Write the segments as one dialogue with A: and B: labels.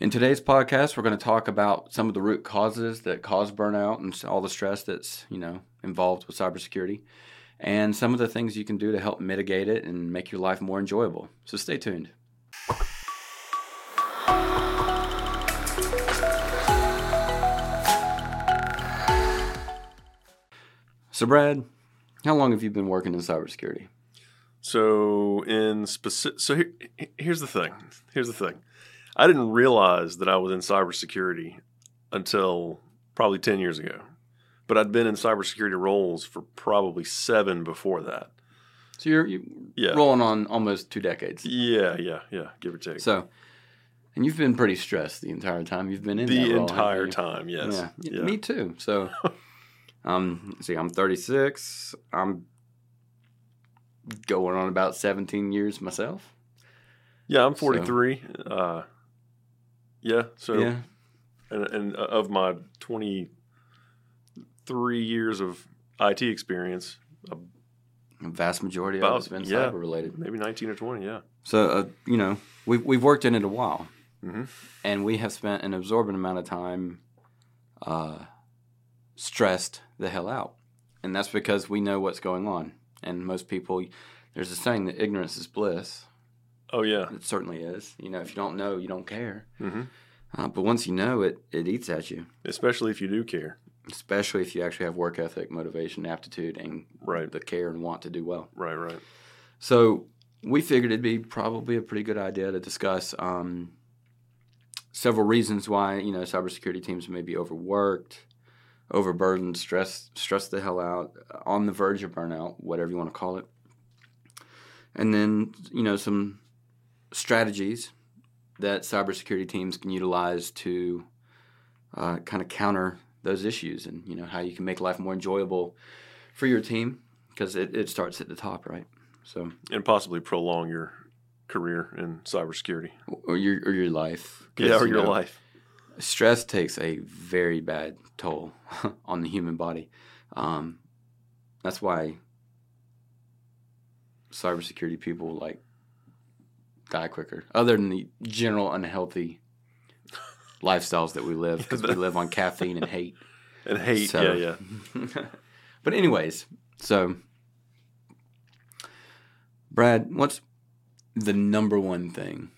A: In today's podcast, we're going to talk about some of the root causes that cause burnout and all the stress that's you know involved with cybersecurity, and some of the things you can do to help mitigate it and make your life more enjoyable. So stay tuned. So, Brad, how long have you been working in cybersecurity?
B: So in specific, so here, here's the thing. Here's the thing. I didn't realize that I was in cybersecurity until probably ten years ago, but I'd been in cybersecurity roles for probably seven before that.
A: So you're, you're
B: Yeah.
A: rolling on almost two decades.
B: Yeah, yeah, yeah. Give or take.
A: So, and you've been pretty stressed the entire time you've been in that
B: the
A: role,
B: entire time, yes.
A: Yeah.
B: Yeah.
A: me too. So, um, see, I'm 36. I'm going on about 17 years myself.
B: Yeah, I'm 43. Uh, yeah. So,
A: yeah,
B: and, and of my 23 years of IT experience,
A: a vast majority of it's been
B: yeah.
A: cyber related.
B: maybe 19 or 20. Yeah.
A: So, uh, you know, we've we've worked in it a while,
B: hmm
A: and we have spent an absorbent amount of time uh, stressed the hell out, and that's because we know what's going on. And most people, there's a saying that ignorance is bliss.
B: Oh yeah.
A: It certainly is. You know, if you don't know, you don't care.
B: hmm
A: Uh, but once you know it, it eats at you.
B: Especially if you do care.
A: Especially if you actually have work ethic, motivation, aptitude, and
B: Right.
A: the care and want to do well.
B: Right. Right.
A: So we figured it'd be probably a pretty good idea to discuss um, several reasons why you know cybersecurity teams may be overworked, overburdened, stressed, stressed the hell out, on the verge of burnout, whatever you want to call it, and then you know some strategies that cybersecurity teams can utilize to uh, kind of counter those issues, and you know how you can make life more enjoyable for your team because it, it starts at the top, right? So
B: And possibly prolong your career in cybersecurity.
A: or your or your life.
B: Yeah, or
A: you
B: your
A: know,
B: life.
A: Stress takes a very bad toll on the human body. Um, that's why cybersecurity people like die quicker. Other than the general unhealthy lifestyles that we live, because we live on caffeine and hate.
B: And hate.
A: So-
B: yeah. Yeah.
A: but anyways, so Brad, what's the number one thing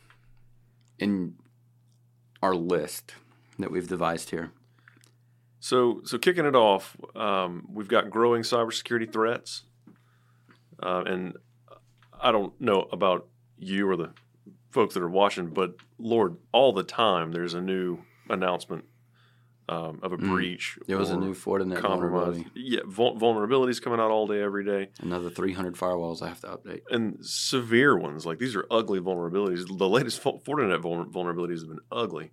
A: in our list that we've devised here?
B: So, so kicking it off, um, we've got growing cybersecurity threats, uh, and I don't know about you or the folks that are watching, but Lord, all the time there's a new announcement um, of a
A: Mm.
B: breach.
A: There was a new Fortinet
B: compromise.
A: vulnerability.
B: Yeah, vul- vulnerabilities coming out all day, every day,
A: Another 300 firewalls I have to update.
B: and severe ones. Like these are ugly vulnerabilities. The latest Fo- Fortinet vulner- vulnerabilities have been ugly.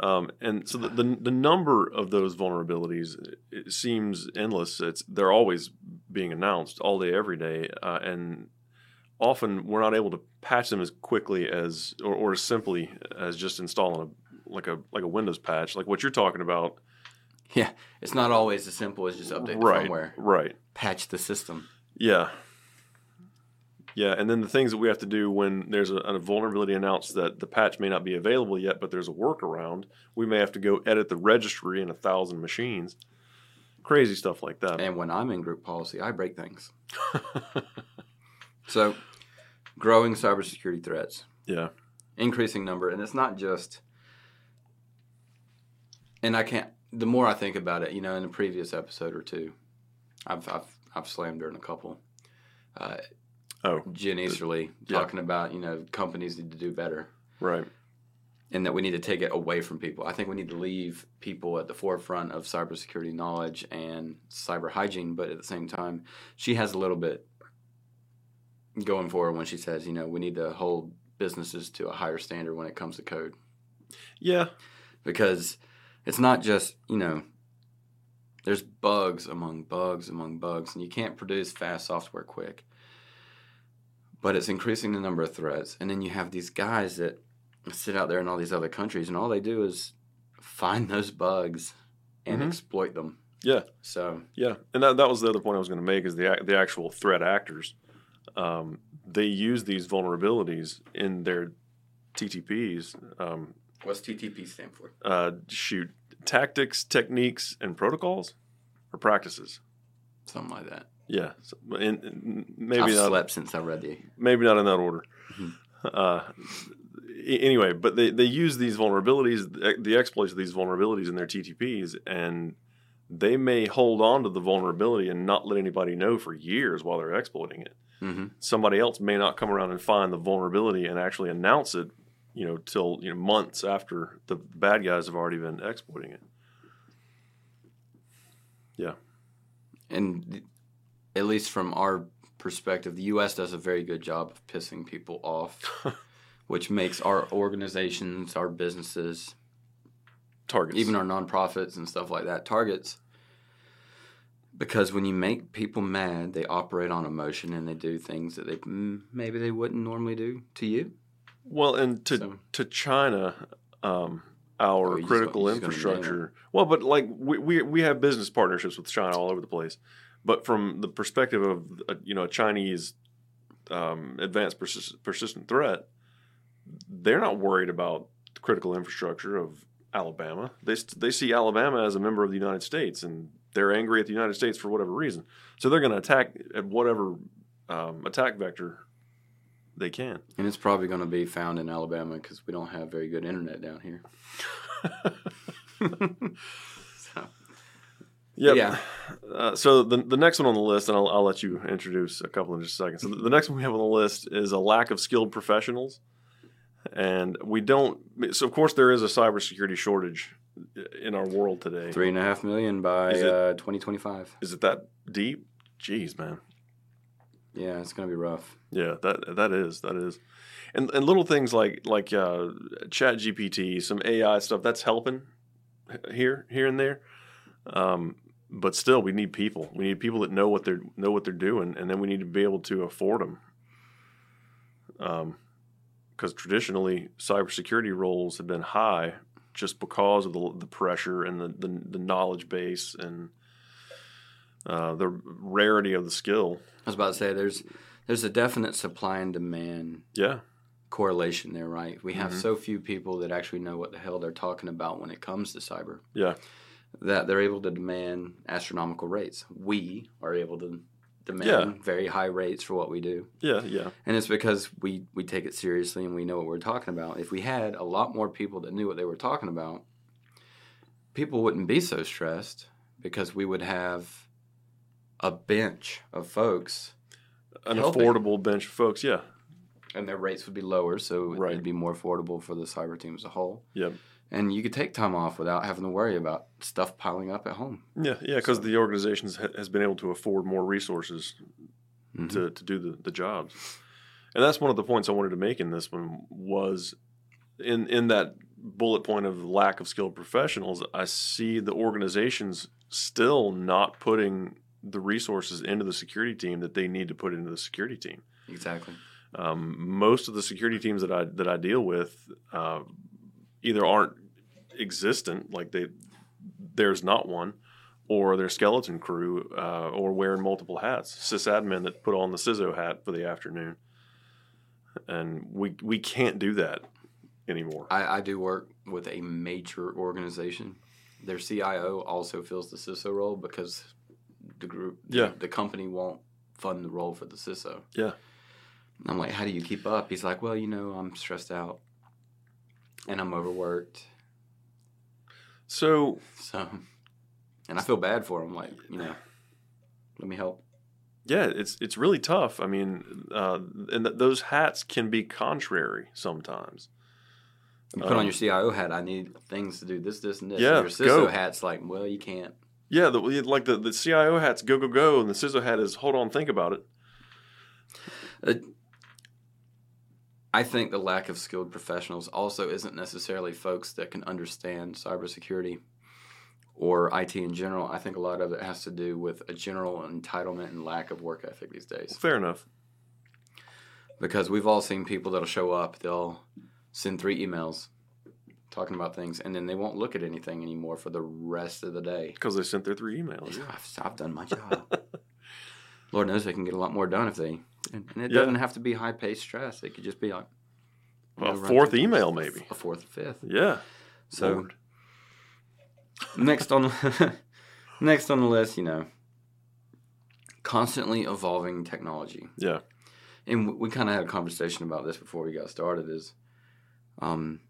B: Um, and so the, the the number of those vulnerabilities it seems endless. It's they're always being announced all day, every day, uh, and often we're not able to patch them as quickly as or, or as simply as just installing a like a like a Windows patch, like what you're talking about.
A: Yeah, it's not always as simple as just update the
B: right,
A: firmware,
B: right.
A: patch the system.
B: Yeah. Yeah, and then the things that we have to do when there's a, a vulnerability announced that the patch may not be available yet, but there's a workaround, we may have to go edit the registry in a thousand machines. Crazy stuff like that.
A: And when I'm in group policy, I break things. So, growing cybersecurity threats,
B: yeah,
A: increasing number, and it's not just. And I can't. The more I think about it, you know, in a previous episode or two, I've I've, I've slammed her in a couple. Uh,
B: Oh,
A: Jen Easterly
B: yeah.
A: talking about you know companies need to do better.
B: right.
A: and that we need to take it away from people. I think we need to leave people at the forefront of cybersecurity knowledge and cyber hygiene, but at the same time, she has a little bit going for her when she says, you know, we need to hold businesses to a higher standard when it comes to code
B: Yeah,
A: because it's not just, you know, there's bugs among bugs among bugs, and you can't produce fast software quick. But it's increasing the number of threats. And then you have these guys that sit out there in all these other countries, and all they do is find those bugs and
B: Mhm.
A: exploit them.
B: Yeah.
A: So,
B: yeah, and that, that was the other point I was going to make is the the actual threat actors. Um, they use these vulnerabilities in their TTPs um,
A: What's TTP stand for?
B: Uh, shoot, tactics, techniques, and protocols, or practices.
A: Something like that.
B: Yeah, so, and, and maybe
A: I've
B: not.
A: slept since I read the.
B: maybe not in that order.
A: Mhm.
B: Uh, anyway, but they, they use these vulnerabilities, the- the exploits of these vulnerabilities in their TTPs, and they may hold on to the vulnerability and not let anybody know for years while they're exploiting it.
A: Mm-hmm.
B: Somebody else may not come around and find the vulnerability and actually announce it, you know, till you know months after the bad guys have already been exploiting it.
A: Yeah, and at least from our perspective, the U.S. does a very good job of pissing people off, which makes our organizations, our businesses,
B: Targets,
A: even our nonprofits and stuff like that targets. Because when you make people mad, they operate on emotion and they do things that they maybe they wouldn't normally do to you.
B: Well, and to
A: So-
B: to China, um,
A: Oh,
B: our
A: just
B: critical
A: gonna
B: infrastructure. Well, but like we, we we have business partnerships with China all over the place. But from the perspective of a, you know a Chinese um, advanced persist, persistent threat, they're not worried about the critical infrastructure of Alabama. They st- they see Alabama as a member of the United States, and they're angry at the United States for whatever reason. So they're going to attack at whatever um, attack vector they can.
A: And it's probably going to be found in Alabama because we don't have very good internet down here. So,
B: Yep.
A: Yeah.
B: Uh, so the the next one on the list, and I'll, I'll let you introduce a couple in just a second. So the, the next one we have on the list is a lack of skilled professionals, and we don't. So of course there is a cybersecurity shortage in our world today.
A: three and a half million by
B: it-
A: uh, 2025.
B: Is it that deep? Jeez, man.
A: Yeah, it's going to be rough.
B: Yeah, that that is that is, and and little things like like uh, Chat GPT, some AI stuff that's helping here here and there. Um, but still, we need people. We need people that know what they're know what they're doing, and then we need to be able to afford them. Um, because traditionally, cybersecurity roles have been high just because of the the pressure and the the, the knowledge base and uh, the rarity of the skill.
A: I was about to say there's there's a definite supply and demand
B: Yeah.
A: correlation there, right? We have
B: Mhm.
A: so few people that actually know what the hell they're talking about when it comes to cyber
B: Yeah.
A: that they're able to demand astronomical rates. We are able to demand
B: Yeah.
A: very high rates for what we do.
B: Yeah, yeah,
A: And it's because we, we take it seriously and we know what we're talking about. If we had a lot more people that knew what they were talking about, people wouldn't be so stressed because we would have a bench of folks
B: an
A: Helping.
B: affordable bench of folks. Yeah,
A: and their rates would be lower, so
B: Right.
A: it'd be more affordable for the cyber team as a whole.
B: Yep.
A: And you could take time off without having to worry about stuff piling up at home.
B: yeah, yeah. Because
A: So-
B: the organizations ha- has been able to afford more resources
A: Mhm.
B: to, to do the, the jobs, and that's one of the points I wanted to make in this one was in in that bullet point of lack of skilled professionals. I see the organizations still not putting the resources into the security team that they need to put into the security team.
A: Exactly.
B: Um, most of the security teams that I that I deal with uh, either aren't existent, like they there's not one, or their skeleton crew, uh, or wearing multiple hats. Sysadmin that put on the CISO hat for the afternoon, and we we can't do that anymore.
A: I, I do work with a major organization. Their CIO also fills the CISO role because the group,
B: Yeah.
A: the company won't fund the role for the CISO.
B: Yeah.
A: I'm like, how do you keep up? He's like, well, you know, I'm stressed out and I'm overworked.
B: So
A: So, and I feel bad for him. Like, you know, let me help.
B: yeah, it's it's really tough. I mean, uh, and th- those hats can be contrary sometimes.
A: You put
B: Um,
A: on your CIO hat. I need things to do this, this, and this.
B: Yeah,
A: And your CISO
B: go.
A: hat's like, well, you can't.
B: Yeah, the, like the, the CIO hat's go go go, and the CISO hat is hold on, think about it.
A: I think the lack of skilled professionals also isn't necessarily folks that can understand cybersecurity or IT in general. I think a lot of it has to do with a general entitlement and lack of work ethic these days.
B: Fair enough.
A: Because we've all seen people that'll show up, they'll send three emails talking about things, and then they won't look at anything anymore for the rest of the day.
B: Because they sent their three emails.
A: I've, I've done my job. Lord knows they can get a lot more done if they. And and it
B: Yeah.
A: doesn't have to be high paced stress. It could just be like
B: A
A: know, run
B: fourth email, maybe.
A: a fourth, fifth.
B: Yeah.
A: So
B: Lord.
A: next on next on the list, you know, constantly evolving technology.
B: Yeah.
A: And we, we kind of had a conversation about this before we got started. Is um,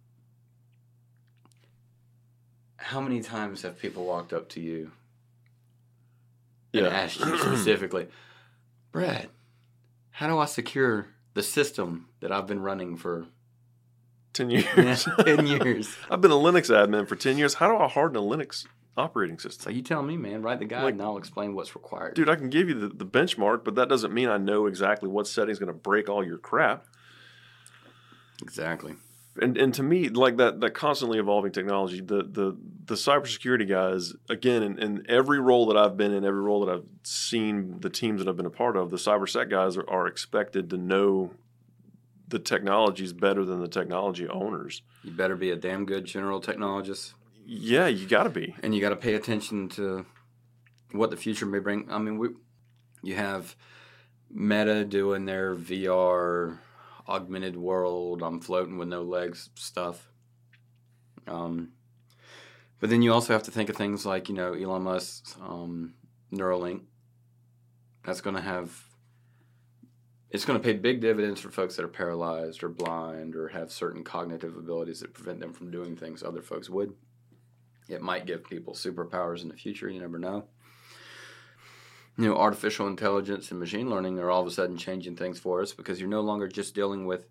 A: how many times have people walked up to you and
B: Yeah.
A: asked you specifically, Brad, how do I secure the system that I've been running for
B: 10 years.
A: 10 years?
B: I've been a Linux admin for 10 years. How do I harden a Linux operating
A: So
B: system?
A: you tell me, man, write the guide
B: Like-
A: and I'll explain what's required.
B: Dude, I can give you the, the benchmark, but that doesn't mean I know exactly what setting's going to break all your crap.
A: Exactly.
B: And and to me, like that that constantly evolving technology, the the the cybersecurity guys, again, in, in every role that I've been in, every role that I've seen, the teams that I've been a part of, the cybersec guys are, are expected to know the technologies better than the technology owners.
A: You better be a damn good general technologist.
B: Yeah, you got to be.
A: and you got to pay attention to what the future may bring. I mean, we you have Meta doing their VR augmented world. I'm floating with no legs stuff. Um, but then you also have to think of things like you know Elon Musk's um, Neuralink. That's going to have. It's going to pay big dividends for folks that are paralyzed or blind or have certain cognitive abilities that prevent them from doing things other folks would. It might give people superpowers in the future. You never know. You know, artificial intelligence and machine learning are all of a sudden changing things for us because you're no longer just dealing with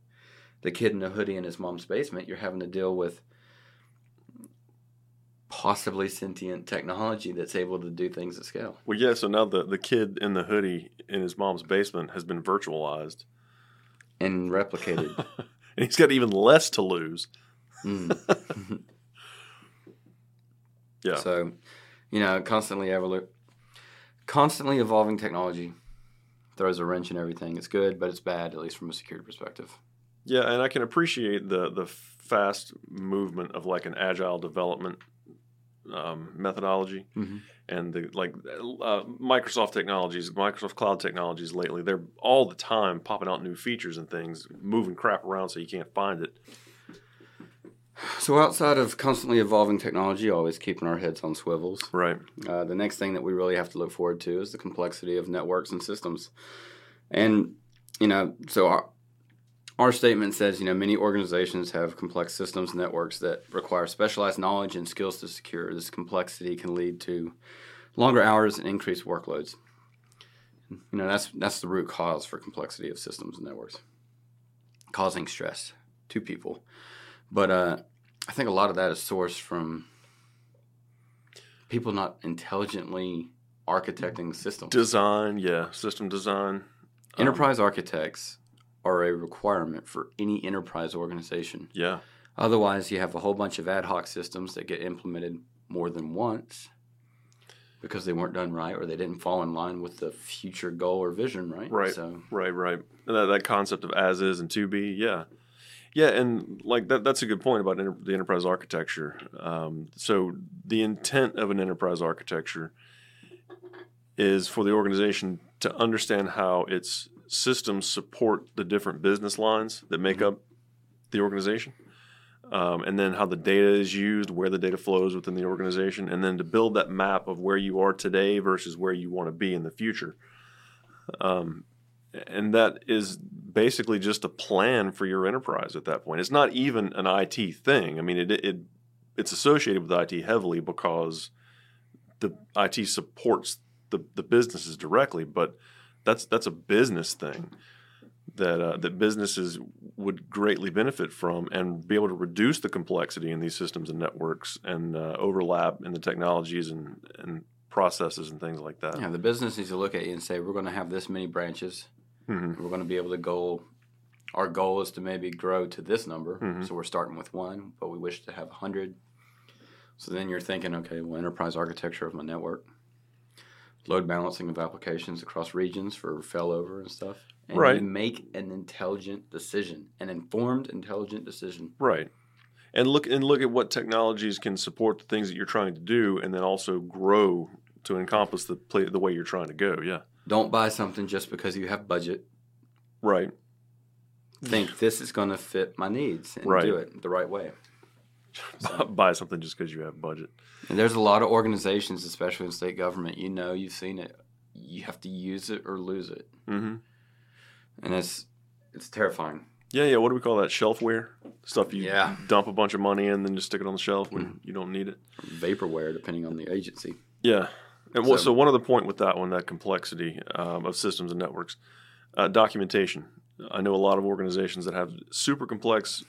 A: the kid in a hoodie in his mom's basement. You're having to deal with possibly sentient technology that's able to do things at scale.
B: Well, yeah. So now the the kid in the hoodie in his mom's basement has been virtualized,
A: And replicated.
B: and he's got even less to lose.
A: Mm.
B: Yeah.
A: So, you know, constantly evolu- constantly evolving technology throws a wrench in everything. It's good, but it's bad, at least from a security perspective.
B: Yeah, and I can appreciate the the fast movement of like an agile development um, methodology,
A: Mhm.
B: and the like uh, Microsoft technologies, Microsoft Cloud technologies lately, they're all the time popping out new features and things, moving crap around so you can't find it.
A: So, outside of constantly evolving technology, always keeping our heads on swivels,
B: Right.
A: uh, the next thing that we really have to look forward to is the complexity of networks and systems. And, you know, so our, our statement says, you know, many organizations have complex systems and networks that require specialized knowledge and skills to secure. This complexity can lead to longer hours and increased workloads. You know, that's that's the root cause for complexity of systems and networks, causing stress to people. But uh, I think a lot of that is sourced from people not intelligently architecting systems.
B: Design, yeah, system design. Um,
A: Enterprise architects are a requirement for any enterprise organization.
B: yeah,
A: Otherwise, you have a whole bunch of ad hoc systems that get implemented more than once because they weren't done right or they didn't fall in line with the future goal or vision, right?
B: Right.
A: So,
B: right, right. And that, that concept of as is and to be, yeah. Yeah, and like that, that's a good point about enter, the enterprise architecture. Um, so the intent of an enterprise architecture is for the organization to understand how its systems support the different business lines that make
A: Mhm.
B: up the organization, um, and then how the data is used, where the data flows within the organization, and then to build that map of where you are today versus where you want to be in the future. Um, and that is basically just a plan for your enterprise at that point. It's not even an IT thing. I mean, it, it it's associated with IT heavily because the IT supports the, the businesses directly, but that's that's a business thing that uh, that businesses would greatly benefit from and be able to reduce the complexity in these systems and networks and uh, overlap in the technologies and, and processes and things like that.
A: yeah, the business needs to look at you and say, we're going to have this many branches.
B: Mhm.
A: We're going to be able to go. Our goal is to maybe grow to this number.
B: Mhm.
A: So we're starting with one, but we wish to have a 100. So then you're thinking, okay, well, enterprise architecture of my network, load balancing of applications across regions for failover and stuff. And
B: Right.
A: you make an intelligent decision, an informed, intelligent decision.
B: Right. And look and look at what technologies can support the things that you're trying to do, and then also grow to encompass the play, the way you're trying to go. Yeah.
A: Don't buy something just because you have budget.
B: Right.
A: think this is going to fit my needs and
B: Right.
A: do it the right way.
B: buy something just because you have budget.
A: And there's a lot of organizations, especially in state government. You know, you've seen it. You have to use it or lose it,
B: Mm-hmm.
A: and it's it's terrifying.
B: Yeah, yeah. What do we call that? Shelfware stuff you
A: Yeah.
B: dump a bunch of money in, then just stick it on the shelf when you don't need it.
A: Vaporware, depending on the agency.
B: Yeah. And so,
A: So-
B: so one other point with that one, that complexity um, of systems and networks, uh, documentation. I know a lot of organizations that have super complex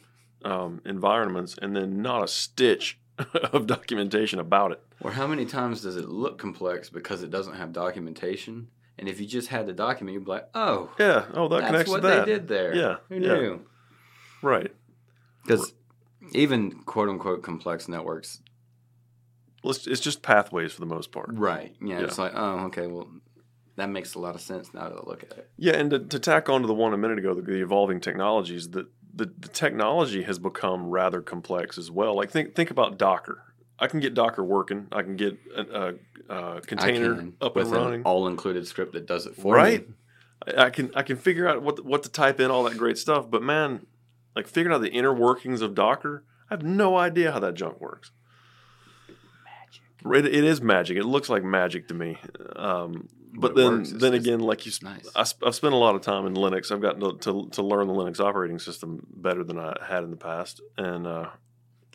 B: um, environments and then not a stitch of documentation about it.
A: Or how many times does it look complex because it doesn't have documentation? And if you just had the document, you'd be like, "Oh,
B: Yeah. Oh, that
A: that's
B: connects
A: what
B: to that.
A: they did there."
B: Yeah,
A: who
B: yeah.
A: knew?
B: Right.
A: Because even quote unquote complex networks,
B: It's, just pathways for the most part.
A: right? Yeah,
B: Yeah.
A: it's like, oh, okay, well, that makes a lot of sense now that I look at it.
B: Yeah, and to, to tack on to the one a minute ago, the, the evolving technologies, the, the the technology has become rather complex as well. Like think think about Docker. I can get Docker working. I can get a, a, a container
A: can,
B: up
A: with
B: and running.
A: an all-included script that does it for
B: Right.
A: me.
B: I I can I can figure out what what to type in, all that great stuff. But man, like figuring out the inner workings of Docker, I have no idea how that junk works. It, it is magic. It looks like magic to me. Um, but
A: it
B: then. Then again, like you,
A: nice.
B: I, sp- I've spent a lot of time in Linux. I've gotten to, to to learn the Linux operating system better than I had in the past, and uh,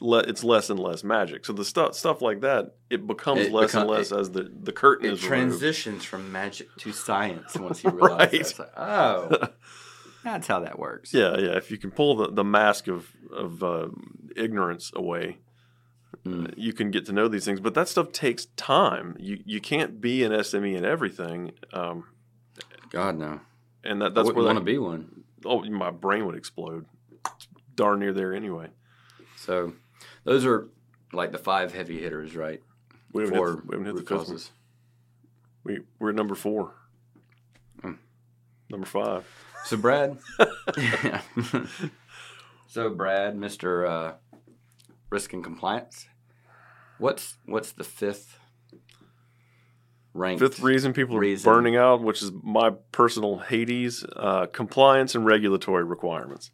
B: le- it's less and less magic. So the stuff stuff like that, it becomes
A: It
B: less and less as the the curtain
A: It
B: is removed.
A: transitions from magic to science once you realize
B: Right.
A: that. Like, oh, that's how that works.
B: Yeah, yeah. If you can pull the, the mask of of uh, ignorance away,
A: Mm.
B: you can get to know these things. But that stuff takes time. You you can't be an SME in everything, um,
A: God no.
B: and that
A: I
B: that's
A: wouldn't
B: where
A: want to be one.
B: oh my brain would explode. It's darn near there anyway.
A: So those are like the five heavy hitters, right?
B: We haven't
A: For
B: hit, the- we haven't hit the
A: causes.
B: We we're at number four.
A: Mm.
B: Number five.
A: So Brad. so Brad, Mister uh, Risk and Compliance. What's what's the fifth ranked?
B: Fifth reason people are burning out, which is my personal Hades, uh, compliance and regulatory requirements.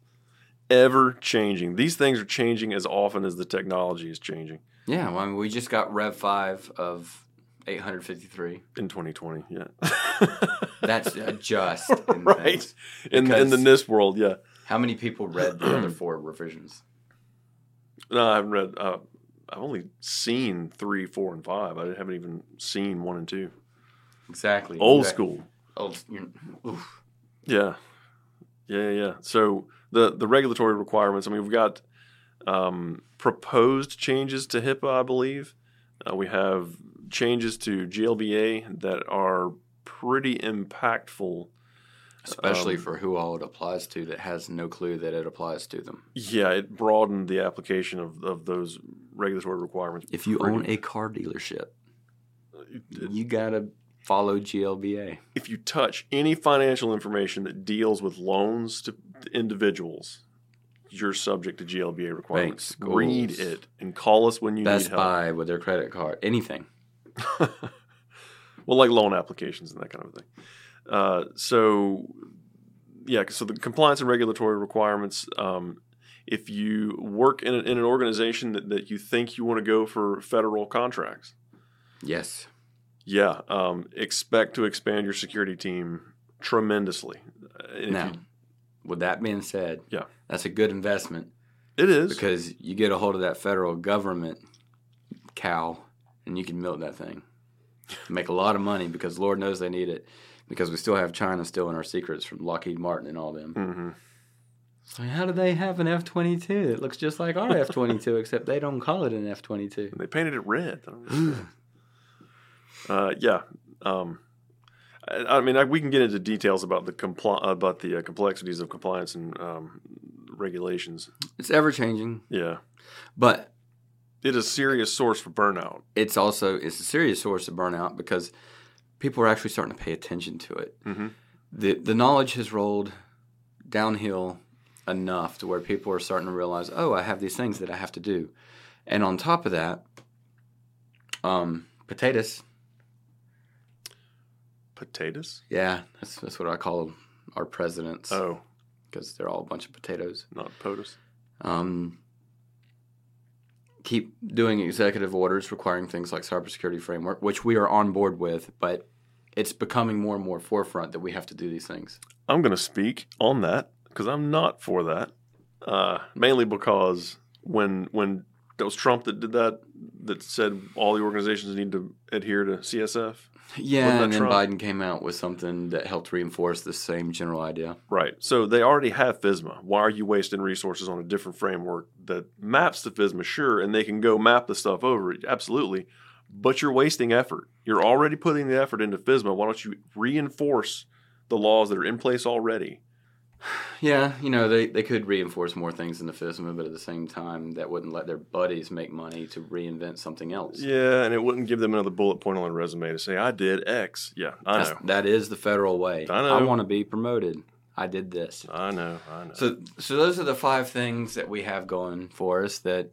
B: Ever changing. These things are changing as often as the technology is changing
A: Yeah, well, I mean, we just got Rev five of eight hundred fifty three.
B: in 2020. Yeah.
A: That's just in
B: right. In, in the NIST world, yeah.
A: How many people read the other four revisions?
B: No, I haven't read. Uh, I've only seen three, four, and five. I haven't even seen one and two.
A: Exactly.
B: Old
A: You-
B: school.
A: Old. oof.
B: Yeah, yeah, yeah. So the the regulatory requirements. I mean, we've got um, proposed changes to HIPAA, I believe. Uh, we have changes to GLBA that are pretty impactful.
A: Especially
B: Um,
A: for who all it applies to that has no clue that it applies to them.
B: Yeah, it broadened the application of, of those regulatory requirements.
A: If you own a car dealership, you gotta follow GLBA.
B: if you touch any financial information that deals with loans to individuals, you're subject to GLBA requirements.
A: Banks,
B: Read it and call us when you
A: Best
B: need help.
A: Buy with their credit card, anything.
B: well, like loan applications and that kind of thing. Uh, so, yeah, so the compliance and regulatory requirements. Um, if you work in, a, in an organization that, that you think you want to go for federal contracts,
A: Yes.
B: yeah, um, expect to expand your security team tremendously. And
A: Now,
B: you-
A: with that being said,
B: Yeah.
A: that's a good investment
B: it is.
A: because you get a hold of that federal government cow and you can milk that thing. Make a lot of money because Lord knows they need it because we still have China still in our secrets from Lockheed Martin and all them.
B: hmm
A: So how do they have an F twenty two that looks just like our F twenty two except they don't call it an F twenty two?
B: They painted it red. I don't understand. uh, yeah. Um, I, I mean, I, we can get into details about the compli- about the uh, complexities of compliance and um, regulations.
A: It's ever changing,
B: Yeah,
A: but
B: it is a serious source for burnout.
A: it's also it's a serious source of burnout because people are actually starting to pay attention to it.
B: Mhm.
A: The the knowledge has rolled downhill enough to where people are starting to realize, oh, I have these things that I have to do, and on top of that, um, potatoes.
B: Potatoes?
A: Yeah, that's that's what I call our presidents
B: Oh,
A: because they're all a bunch of potatoes.
B: Not POTUS.
A: Um, keep doing executive orders requiring things like cybersecurity framework, which we are on board with, but it's becoming more and more forefront that we have to do these things.
B: I'm going to speak on that because I'm not for that. Uh, mainly because when when that was Trump that did that, that said all the organizations need to adhere to CSF.
A: Yeah, and then
B: Trump?
A: Biden came out with something that helped reinforce the same general idea.
B: Right. So they already have FISMA. Why are you wasting resources on a different framework that maps to FISMA? Sure, and they can go map the stuff over. Absolutely. But you're wasting effort. You're already putting the effort into FISMA. Why don't you reinforce the laws that are in place already?
A: Yeah, you know, they, they could reinforce more things in the FISMA, but at the same time, that wouldn't let their buddies make money to reinvent something else.
B: Yeah, and it wouldn't give them another bullet point on their resume to say, I did X. Yeah, I
A: That's-
B: know.
A: That is the federal way.
B: I know.
A: I want to be promoted. I did this.
B: I know. I know.
A: So, so those are the five things that we have going for us that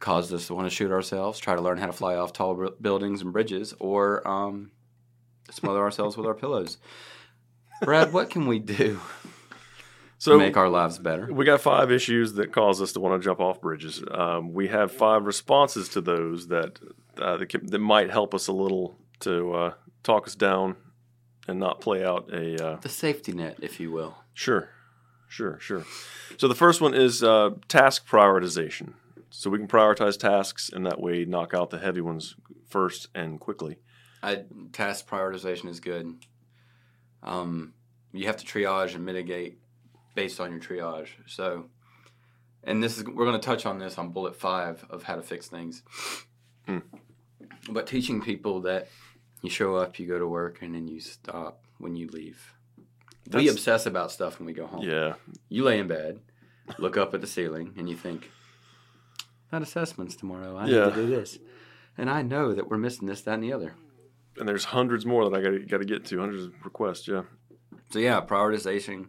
A: caused us to want to shoot ourselves, try to learn how to fly off tall bu- buildings and bridges, or um, smother ourselves with our pillows. Brad, what can we do
B: so
A: to make our lives better?
B: We got five issues that cause us to want to jump off bridges. Um, we have five responses to those that uh, that, can, that might help us a little to uh, talk us down and not play out a uh,
A: The safety net, if you will.
B: sure, sure, sure. So the first one is uh, task prioritization. So we can prioritize tasks and that way knock out the heavy ones first and quickly.
A: I, task prioritization is good. Um, you have to triage and mitigate based on your triage. So, and this is we're going to touch on this on bullet five of how to fix things.
B: Hmm.
A: But teaching people that you show up, you go to work, and then you stop when you leave. we obsess about stuff when we go home.
B: Yeah,
A: You lay in bed, look up at the ceiling, and you think, "That assessment's tomorrow. I
B: Yeah.
A: need to do this." And I know that we're missing this, that, and the other.
B: and there's hundreds more that I got to get to. Hundreds of requests. Yeah.
A: So yeah, prioritization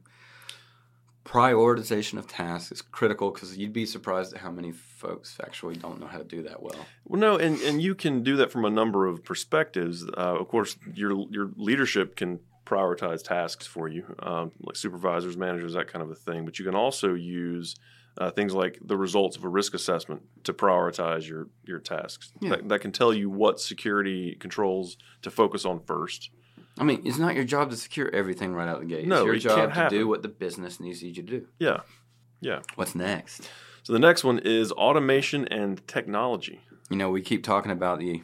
A: prioritization of tasks is critical because you'd be surprised at how many folks actually don't know how to do that well.
B: Well, no, and, and you can do that from a number of perspectives. Uh, of course, your your leadership can prioritize tasks for you, um, like supervisors, managers, that kind of a thing. But you can also use uh, things like the results of a risk assessment to prioritize your your tasks.
A: Yeah.
B: That, that can tell you what security controls to focus on first.
A: I mean, it's not your job to secure everything right out the gate.
B: No,
A: it's your
B: it
A: job to do what the business needs you to do.
B: Yeah, yeah.
A: What's next?
B: So the next one is automation and technology.
A: You know, we keep talking about the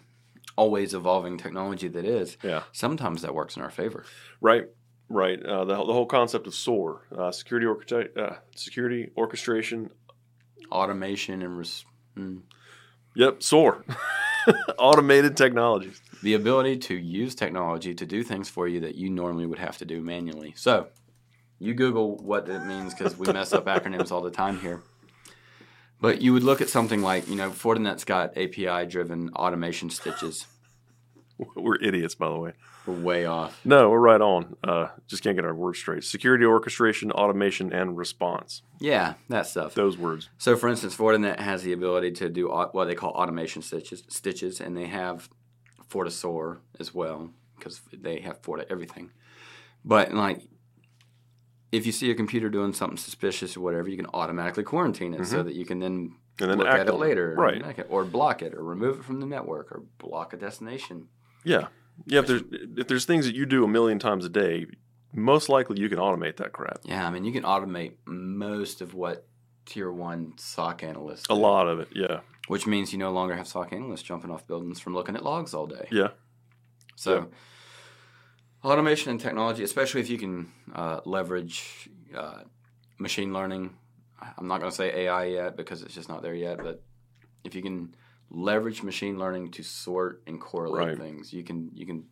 A: always evolving technology that is.
B: Yeah.
A: Sometimes that works in our favor.
B: Right, right. Uh, the, the whole concept of SOAR, uh, security, orchestra- uh, security orchestration.
A: Automation and res- mm,
B: Yep, SOAR, automated technologies.
A: The ability to use technology to do things for you that you normally would have to do manually. So, you Google what it means because we mess up acronyms all the time here. But you would look at something like, you know, Fortinet's got API driven automation stitches.
B: We're idiots, by the way.
A: We're way off.
B: No, we're right on. Uh, just can't get our words straight. Security orchestration, automation, and response.
A: Yeah, that stuff.
B: Those words.
A: So, for instance, Fortinet has the ability to do what they call automation stitches, stitches, and they have FortiSOAR as well because they have Forti everything. But like, if you see a computer doing something suspicious or whatever, you can automatically quarantine it so mm-hmm. that you can then,
B: And then
A: look at it later,
B: Right.
A: or, or block it, or remove it from the network, or block a destination.
B: Yeah. Yeah. If there's if there's things that you do a million times a day, most likely you can automate that crap.
A: Yeah, I mean, you can automate most of what tier one SOC analysts
B: A lot of it. Yeah.
A: Which means you no longer have SOC analysts jumping off buildings from looking at logs all day.
B: Yeah.
A: So, automation and technology, especially if you can uh, leverage uh, machine learning. I'm not going to say AI yet because it's just not there yet, but if you can leverage machine learning to sort and correlate
B: Right.
A: things, you can you can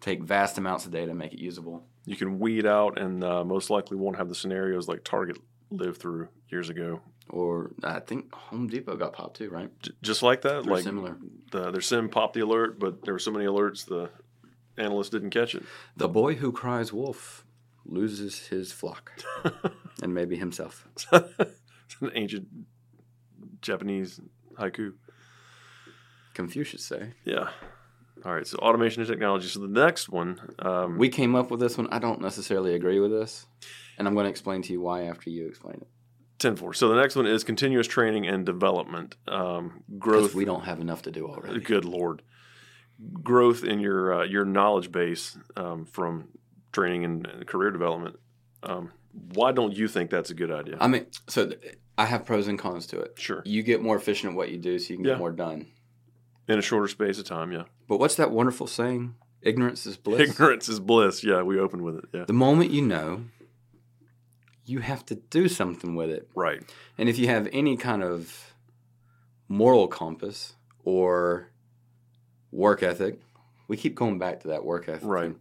A: take vast amounts of data and make it usable.
B: You can weed out and uh, most likely won't have the scenarios like Target lived through years ago.
A: Or I think Home Depot got popped too, right?
B: J- just like that.
A: They're
B: like
A: similar.
B: The, their SIEM popped the alert, but there were so many alerts the analyst didn't catch it.
A: The boy who cries wolf loses his flock and maybe himself.
B: it's an ancient Japanese haiku.
A: Confucius say.
B: Yeah. All right, so automation and technology. So the next one, um,
A: We came up with this one. I don't necessarily agree with this, and I'm going to explain to you why after you explain it.
B: 10 4. So the next one is continuous training and development. Um, growth.
A: we don't have enough to do already.
B: Good lord, growth in your uh, your knowledge base um, from training and and career development. Um, why don't you think that's a good idea?
A: I mean, so th- I have pros and cons to it.
B: sure,
A: You get more efficient at what you do, so you can
B: Yeah.
A: get more done.
B: in a shorter space of time. Yeah,
A: But what's that wonderful saying? Ignorance is bliss.
B: ignorance is bliss. Yeah, we opened with it. Yeah,
A: The moment you know, you have to do something with it.
B: right.
A: And if you have any kind of moral compass or work ethic, we keep going back to that work ethic.
B: Right.
A: thing,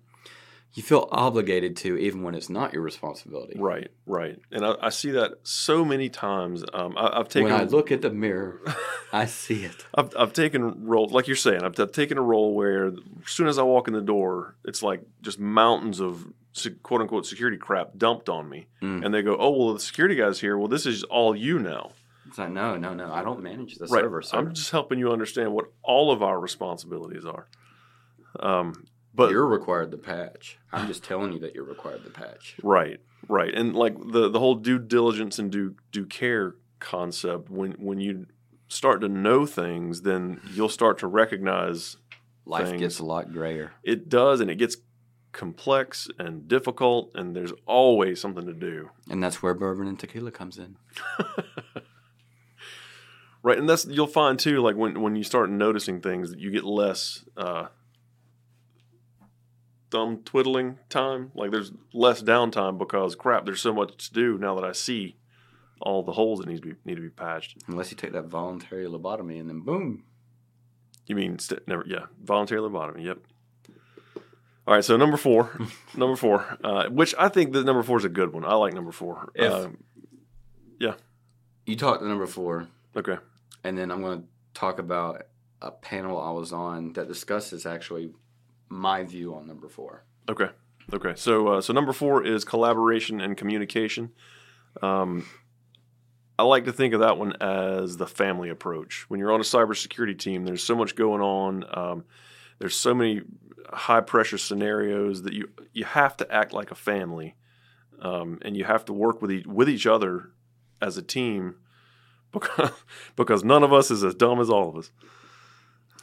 A: You feel obligated to, even when it's not your responsibility.
B: Right, right, and I, I see that so many times. Um, I, I've taken
A: When I look at the mirror, I see it.
B: I've, I've taken roles like you're saying. I've, I've taken a role where as soon as I walk in the door, it's like just mountains of quote unquote security crap dumped on me,
A: Mm.
B: and they go, "Oh well, the security guy's here. Well, this is all you now."
A: It's like, no, no, no. I don't manage the
B: Right.
A: server. Sir.
B: I'm just helping you understand what all of our responsibilities are. Um, but
A: you're required to patch. I'm just telling you that you're required to patch.
B: Right, right, and like the the whole due diligence and due due care concept. When when you start to know things, then you'll start to recognize
A: Life
B: Things.
A: gets a lot grayer.
B: it does, and it gets complex and difficult, and there's always something to do.
A: And that's where bourbon and tequila comes in.
B: Right, and that's you'll find too. Like when when you start noticing things, that you get less uh, thumb twiddling time. Like there's less downtime because crap, there's so much to do now that I see all the holes that need to be need to be patched.
A: Unless you take that voluntary lobotomy and then boom.
B: You mean st- never? Yeah, voluntary lobotomy. Yep. All right, so number four, number four, uh, which I think that number four is a good one. I like number four.
A: If-
B: Um,
A: You talked to number four,
B: okay,
A: and then I'm going to talk about a panel I was on that discusses actually my view on number four.
B: okay, okay. So, uh, so number four is collaboration and communication. Um, I like to think of that one as the family approach. When you're on a cybersecurity team, there's so much going on. Um, there's so many high pressure scenarios that you you have to act like a family, um, and you have to work with each, with each other as a team because because none of us is as dumb as all of us.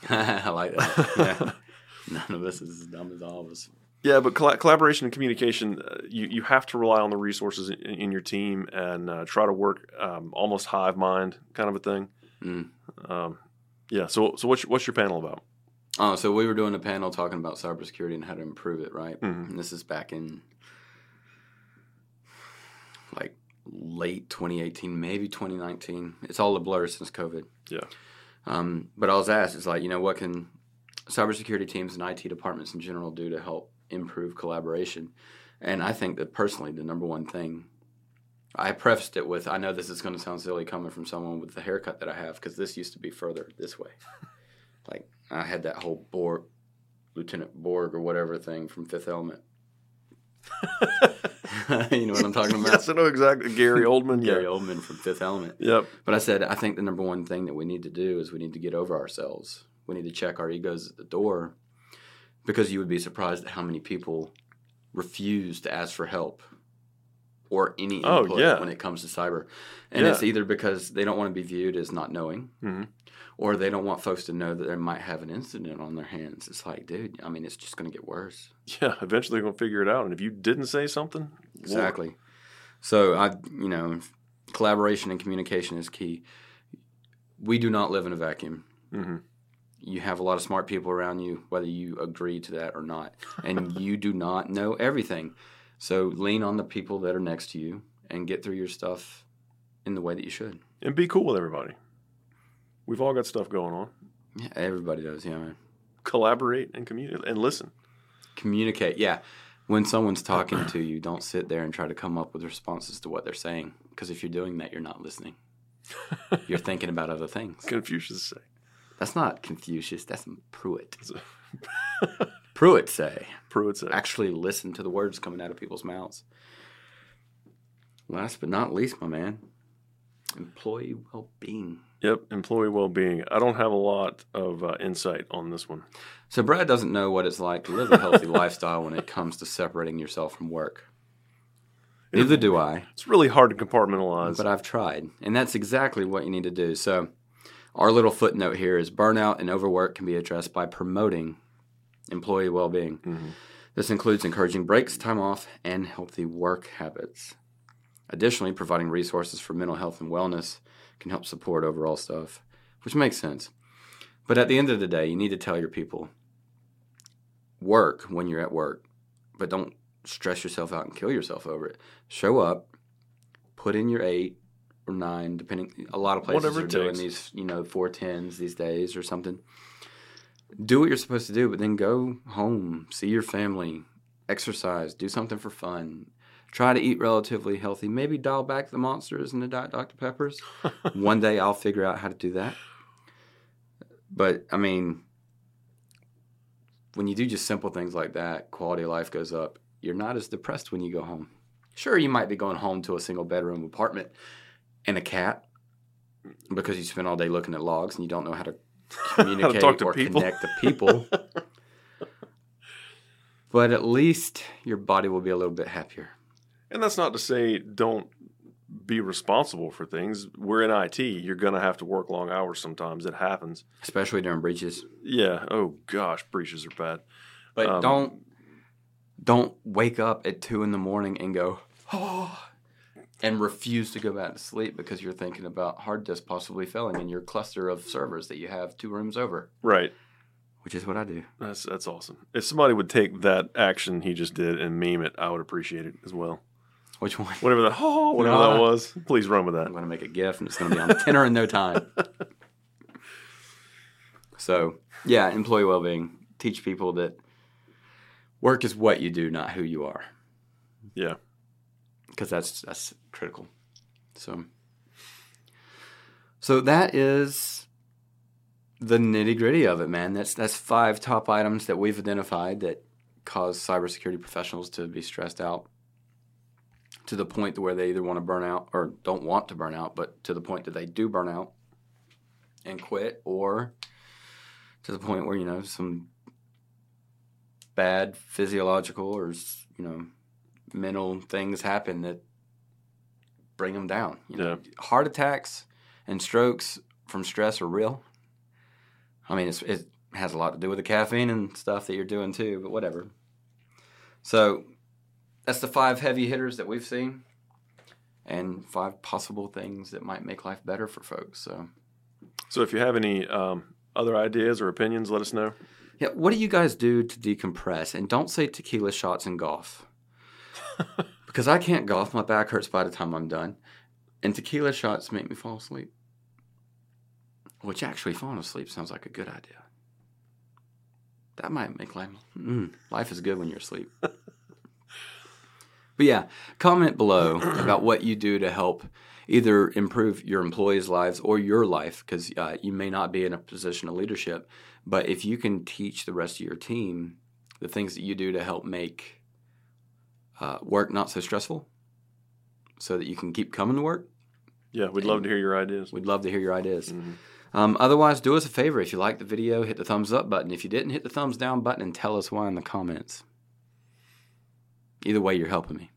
A: I like that. Yeah. None of us is as dumb as all of us.
B: Yeah, but colla- collaboration and communication, uh, you, you have to rely on the resources in, in your team and uh, try to work um, almost hive mind kind of a thing.
A: Mm.
B: Um, yeah. So so what's your, what's your panel about?
A: Oh, so we were doing a panel talking about cybersecurity and how to improve it, right?
B: Mhm.
A: And this is back in like late 2018, maybe 2019. It's all a blur since COVID.
B: Yeah.
A: Um, but I was asked, it's like, you know, what can cybersecurity teams and IT departments in general do to help improve collaboration? And I think that personally, the number one thing, I prefaced it with, I know this is going to sound silly coming from someone with the haircut that I have, because this used to be further this way. like, I had that whole Borg, Lieutenant Borg or whatever thing from Fifth Element. you know what I'm talking about?
B: yes, I know exactly. Gary Oldman.
A: Gary
B: yeah.
A: Oldman from Fifth Element.
B: Yep.
A: But I said, I think the number one thing that we need to do is we need to get over ourselves. We need to check our egos at the door because you would be surprised at how many people refuse to ask for help or any
B: Oh,
A: input
B: yeah.
A: when it comes to cyber. And
B: Yeah.
A: it's either because they don't want to be viewed as not knowing
B: Mhm.
A: Or they don't want folks to know that they might have an incident on their hands. It's like, dude, I mean, it's just going to get worse.
B: Yeah. Eventually, they're gonna figure it out. And if you didn't say something, Lord.
A: Exactly. So I, you know, collaboration and communication is key. We do not live in a vacuum.
B: Mhm.
A: You have a lot of smart people around you, whether you agree to that or not, and you do not know everything. So lean on the people that are next to you and get through your stuff in the way that you should.
B: and be cool with everybody. We've all got stuff going on.
A: Yeah, everybody does. Yeah, man.
B: Collaborate and communicate and listen.
A: Communicate. Yeah. When someone's talking to you, don't sit there and try to come up with responses to what they're saying. Because if you're doing that, you're not listening. You're thinking about other things.
B: Confucius say.
A: That's not Confucius. That's Pruitt. Pruitt say,
B: Pruitt say.
A: actually listen to the words coming out of people's mouths. Last but not least, my man, Employee well being.
B: Yep, employee well-being. I don't have a lot of uh, insight on this one.
A: So Brad doesn't know what it's like to live a healthy lifestyle when it comes to separating yourself from work. Neither do I,
B: It's really hard to compartmentalize.
A: but I've tried, and that's exactly what you need to do. So, our little footnote here is burnout and overwork can be addressed by promoting employee well-being.
B: Mhm.
A: This includes encouraging breaks, time off, and healthy work habits. Additionally, providing resources for mental health and wellness can help support overall stuff, which makes sense. But at the end of the day, you need to tell your people work when you're at work, but don't stress yourself out and kill yourself over it. Show up, put in your eight or nine, depending. A lot of places
B: Whatever
A: are doing these, you know, four tens these days or something. Do what you're supposed to do, but then go home, see your family, exercise, do something for fun. Try to eat relatively healthy. Maybe dial back the monsters and the Diet Dr. Peppers. One day I'll figure out how to do that. But I mean, when you do just simple things like that, quality of life goes up. You're not as depressed when you go home. Sure, you might be going home to a single bedroom apartment and a cat because you spent all day looking at logs and you don't know how to communicate
B: talk to
A: or
B: people.
A: connect to people. but at least your body will be a little bit happier.
B: And that's not to say don't be responsible for things. We're in IT. You're going to have to work long hours sometimes. It happens.
A: especially during breaches.
B: Yeah. Oh, gosh. Breaches are bad.
A: But
B: Um,
A: don't don't wake up at two in the morning and go oh, and refuse to go back to sleep because you're thinking about hard disk possibly failing in your cluster of servers that you have two rooms over,
B: Right.
A: which is what I do.
B: That's that's awesome. If somebody would take that action he just did and meme it, I would appreciate it as well.
A: Which one?
B: Whatever that, oh, whatever
A: Nah.
B: that was, please run with that.
A: I'm going to make a GIF and it's going to be on the tenor in no time. So, yeah, employee well being. Teach people that work is what you do, not who you are.
B: Yeah.
A: because that's that's critical. So, so that is the nitty gritty of it, man. That's that's five top items that we've identified that cause cybersecurity professionals to be stressed out to the point where they either want to burn out or don't want to burn out, but to the point that they do burn out and quit, or to the point where you know some bad physiological or you know mental things happen that bring them down. You know, heart attacks and strokes from stress are real. I mean, it's, it has a lot to do with the caffeine and stuff that you're doing too, but whatever. So that's the five heavy hitters that we've seen, and five possible things that might make life better for folks. So.
B: So if you have any um, other ideas or opinions, let us know.
A: Yeah, what do you guys do to decompress? And don't say tequila shots and golf. because I can't golf. My back hurts by the time I'm done. And tequila shots make me fall asleep. Which actually, falling asleep sounds like a good idea. That might make life. Mm, life is good when you're asleep. but yeah, comment below about what you do to help either improve your employees' lives or your life, because uh, you may not be in a position of leadership. But if you can teach the rest of your team the things that you do to help make uh, work not so stressful, so that you can keep coming to work,
B: Yeah, we'd love to hear your ideas.
A: we'd love to hear your ideas.
B: Mhm.
A: Um, otherwise, do us a favor. If you liked the video, hit the thumbs up button. If you didn't, hit the thumbs down button and tell us why in the comments. Either way, you're helping me.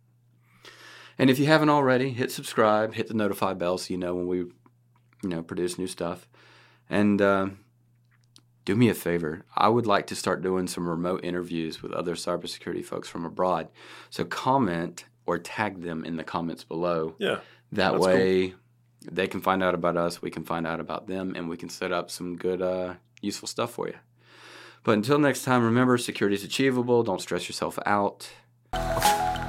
A: And if you haven't already, hit subscribe, hit the notify bell so you know when we, you know, produce new stuff. And um do me a favor. I would like to start doing some remote interviews with other cybersecurity folks from abroad. So comment or tag them in the comments below.
B: Yeah.
A: That way, they can find out about us, we can find out about them, and we can set up some good, uh, useful stuff for you. But until next time, remember security is achievable. Don't stress yourself out. Thank you.